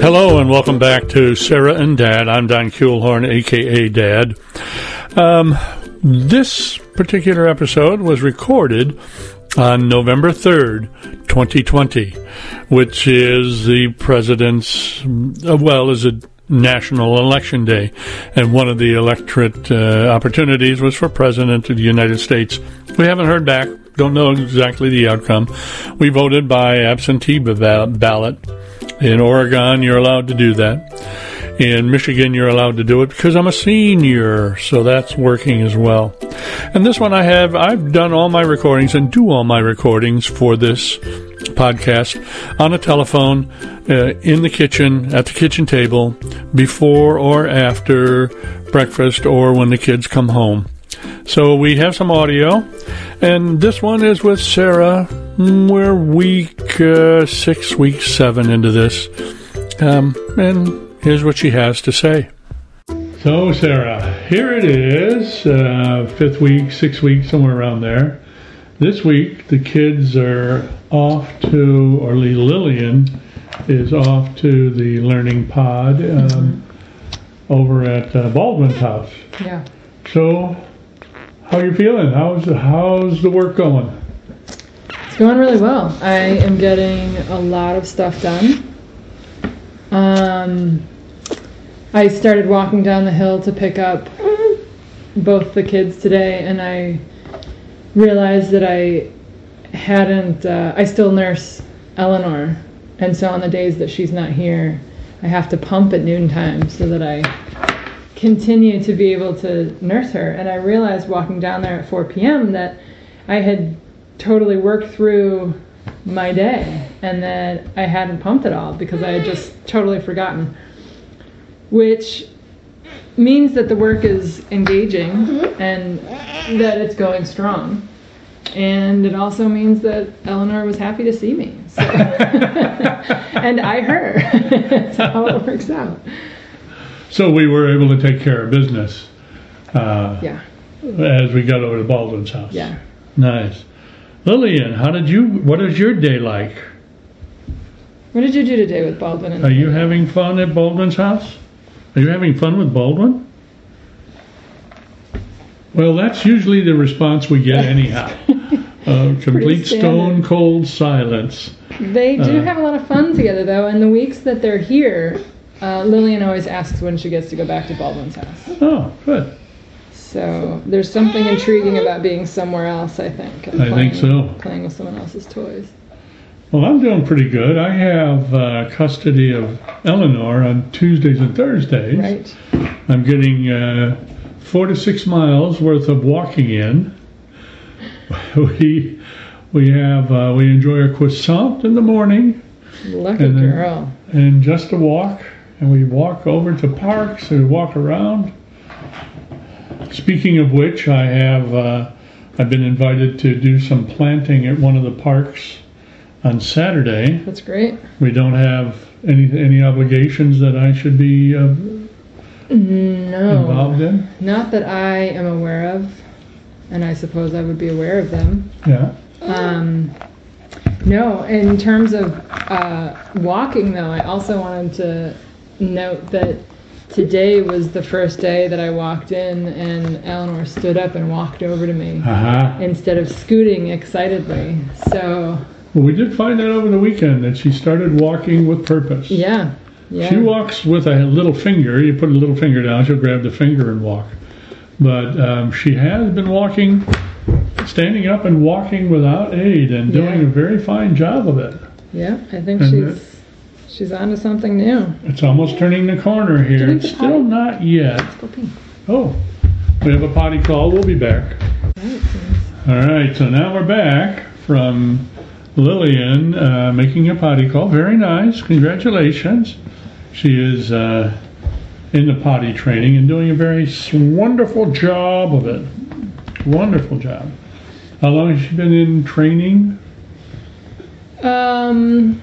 Hello and welcome back to Sarah and Dad. I'm Don Kuhlhorn, aka Dad. Um, this particular episode was recorded on November 3rd, 2020, which is the president's, uh, well, is a national election day. And one of the electorate uh, opportunities was for President of the United States. We haven't heard back, don't know exactly the outcome. We voted by absentee ballot. In Oregon, you're allowed to do that. In Michigan, you're allowed to do it because I'm a senior, so that's working as well. And this one I have, I've done all my recordings and do all my recordings for this podcast on a telephone, uh, in the kitchen, at the kitchen table, before or after breakfast, or when the kids come home. So we have some audio, and this one is with Sarah. We're week uh, six, week seven into this, um, and here's what she has to say. So, Sarah, here it is, uh, fifth week, sixth week, somewhere around there. This week, the kids are off to, or Lillian is off to the learning pod um, mm-hmm. over at uh, Baldwin's house. Yeah. So, how are you feeling? How's how's the work going? Going really well. I am getting a lot of stuff done. Um, I started walking down the hill to pick up both the kids today, and I realized that I hadn't. Uh, I still nurse Eleanor, and so on the days that she's not here, I have to pump at noontime so that I continue to be able to nurse her. And I realized walking down there at 4 p.m. that I had totally worked through my day and that I hadn't pumped at all because I had just totally forgotten. Which means that the work is engaging mm-hmm. and that it's going strong. And it also means that Eleanor was happy to see me. So. and I her. That's how it works out. So we were able to take care of business. Uh, yeah. As we got over to Baldwin's house. Yeah. Nice. Lillian, how did you? What is your day like? What did you do today with Baldwin? Are you having fun at Baldwin's house? Are you having fun with Baldwin? Well, that's usually the response we get anyhow. uh, complete stone cold silence. They do uh, have a lot of fun together, though, and the weeks that they're here, uh, Lillian always asks when she gets to go back to Baldwin's house. Oh, good. So there's something intriguing about being somewhere else, I think. I playing, think so. Playing with someone else's toys. Well, I'm doing pretty good. I have uh, custody of Eleanor on Tuesdays and Thursdays. Right. I'm getting uh, four to six miles worth of walking in. We we have uh, we enjoy a croissant in the morning. Lucky and then, girl. And just a walk and we walk over to parks and walk around. Speaking of which, I have uh, I've been invited to do some planting at one of the parks on Saturday. That's great. We don't have any any obligations that I should be uh, no involved in. Not that I am aware of, and I suppose I would be aware of them. Yeah. Um, no, in terms of uh, walking, though, I also wanted to note that today was the first day that I walked in and Eleanor stood up and walked over to me uh-huh. instead of scooting excitedly. So. Well, we did find that over the weekend that she started walking with purpose. Yeah. Yeah. She walks with a little finger. You put a little finger down, she'll grab the finger and walk. But um, she has been walking, standing up and walking without aid and doing yeah. a very fine job of it. Yeah, I think and she's She's on to something new. It's almost turning the corner here. It's still not yet. Oh, we have a potty call. We'll be back. All right, so now we're back from Lillian uh, making a potty call. Very nice. Congratulations. She is uh, in the potty training and doing a very wonderful job of it. Wonderful job. How long has she been in training? Um,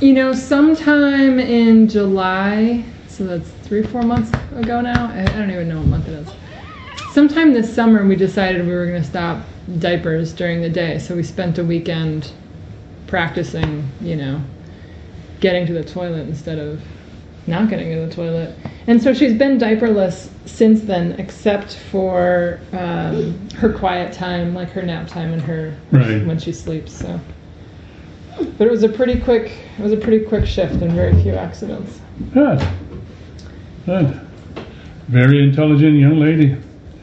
you know, sometime in July, so that's three, four months ago now. I, don't even know what month it is. Sometime this summer, we decided we were going to stop diapers during the day. So we spent a weekend practicing, you know, getting to the toilet instead of not getting to the toilet. And so she's been diaperless since then, except for um, her quiet time, like her nap time and her Right. when she sleeps. So, but it was a pretty quick, it was a pretty quick shift and very few accidents. Good. Good. Very intelligent young lady.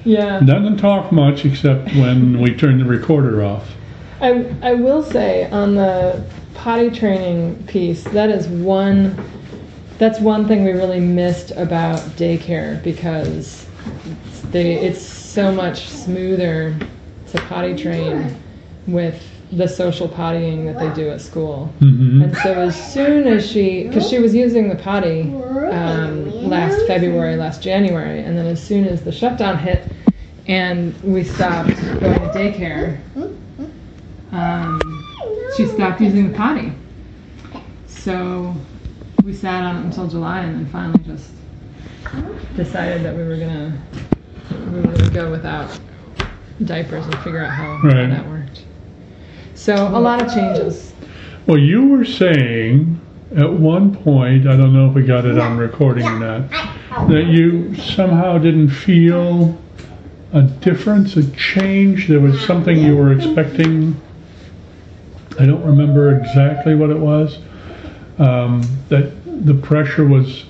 Yeah, Doesn't talk much except when we turn the recorder off. I I will say on the potty training piece, that is one that's one thing we really missed about daycare because they it's so much smoother to potty train with the social pottying that they do at school. hmm And so as soon as she, because she was using the potty um, last February, last January, and then as soon as the shutdown hit and we stopped going to daycare, um, she stopped using the potty. So we sat on it until July, and then finally just decided that we were gonna we were gonna go without diapers and figure out how, how Right. that worked. So a lot of changes. Well, you were saying at one point, I don't know if we got it on recording or not, that you somehow didn't feel a difference, a change. There was something you were expecting. I don't remember exactly what it was. Um, that the pressure was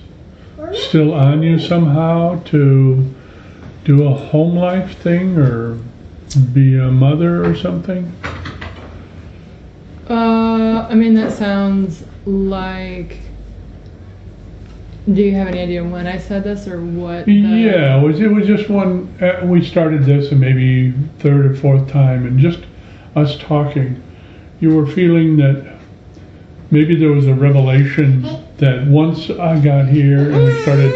still on you somehow to do a home life thing or be a mother or something. I mean, that sounds like. Do you have any idea when I said this or what? the- Yeah, it was, it was just one, uh, we started this and maybe third or fourth time and just us talking. You were feeling that maybe there was a revelation that once I got here and we started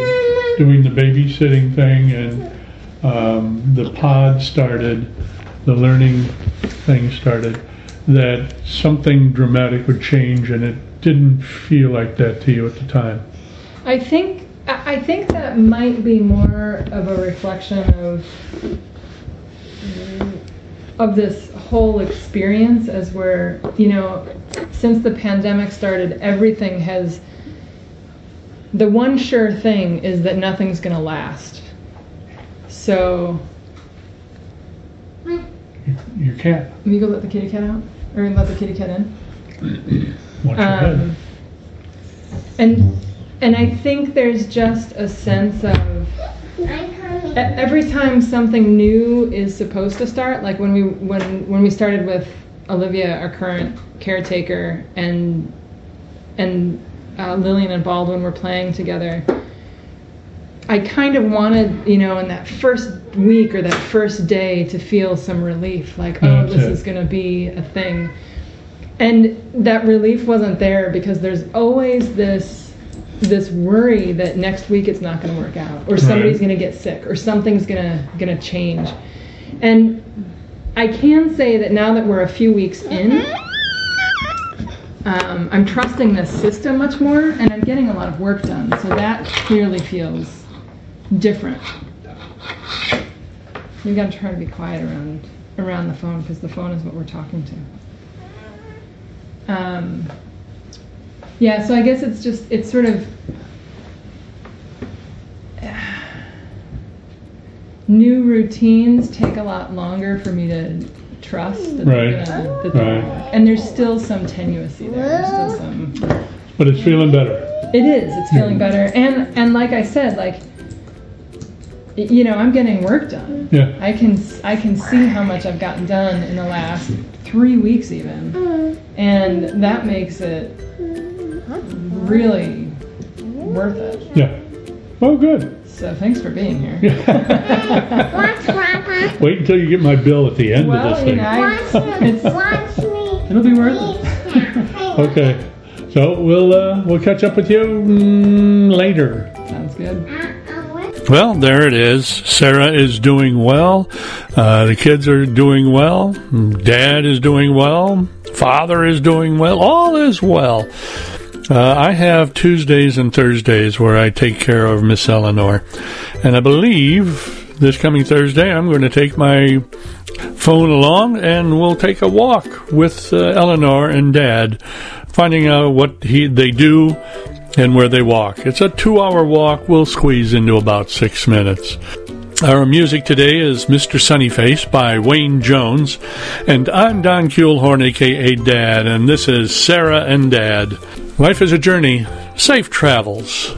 doing the babysitting thing and um, the pod started, the learning thing started, that something dramatic would change and it didn't feel like that to you at the time. I think I think that might be more of a reflection of of this whole experience as we're you know since the pandemic started everything has the one sure thing is that nothing's going to last so You can't. You go let the kitty cat out? Or in let the kitty cat in? Watch your head. Um, and and I think there's just a sense of every time something new is supposed to start, like when we when when we started with Olivia, our current caretaker, and and uh, Lillian and Baldwin were playing together. I kind of wanted, you know, in that first week or that first day to feel some relief, like, oh, this is going to be a thing. And that relief wasn't there because there's always this this worry that next week it's not going to work out or somebody's Right. going to get sick or something's going to going to change. And I can say that now that we're a few weeks in, um, I'm trusting this system much more and I'm getting a lot of work done. So that clearly feels different. We got to try to be quiet around around the phone because the phone is what we're talking to. Um, yeah, so I guess it's just it's sort of new routines take a lot longer for me to trust that Right. they're gonna, that they're gonna Right. work. And there's still some tenuity there. There's still some But it's feeling better. it is. It's feeling better. And and like I said, like y- you know, I'm getting work done. Yeah. I can s- I can see how much I've gotten done in the last 3 weeks even. And that makes it really worth it. Yeah. Well, good. So thanks for being here. Watch, Grandpa. Wait until you get my bill at the end of Well, this you thing. know, I- Watch me. it's, it'll be worth it. Okay. So we'll uh, we'll catch up with you mm, later. Sounds good. Well, there it is. Sarah is doing well. Uh, the kids are doing well. Dad is doing well. Father is doing well. All is well. Uh, I have Tuesdays and Thursdays where I take care of Miss Eleanor. And I believe this coming Thursday I'm going to take my phone along and we'll take a walk with uh, Eleanor and Dad, finding out what he they do and where they walk. It's a two hour walk. We'll squeeze into about six minutes. Our music today is Mr. Sunnyface by Wayne Jones, and I'm Don Kuehlhorn, aka Dad, and this is Sarah and Dad. Life is a journey. Safe travels.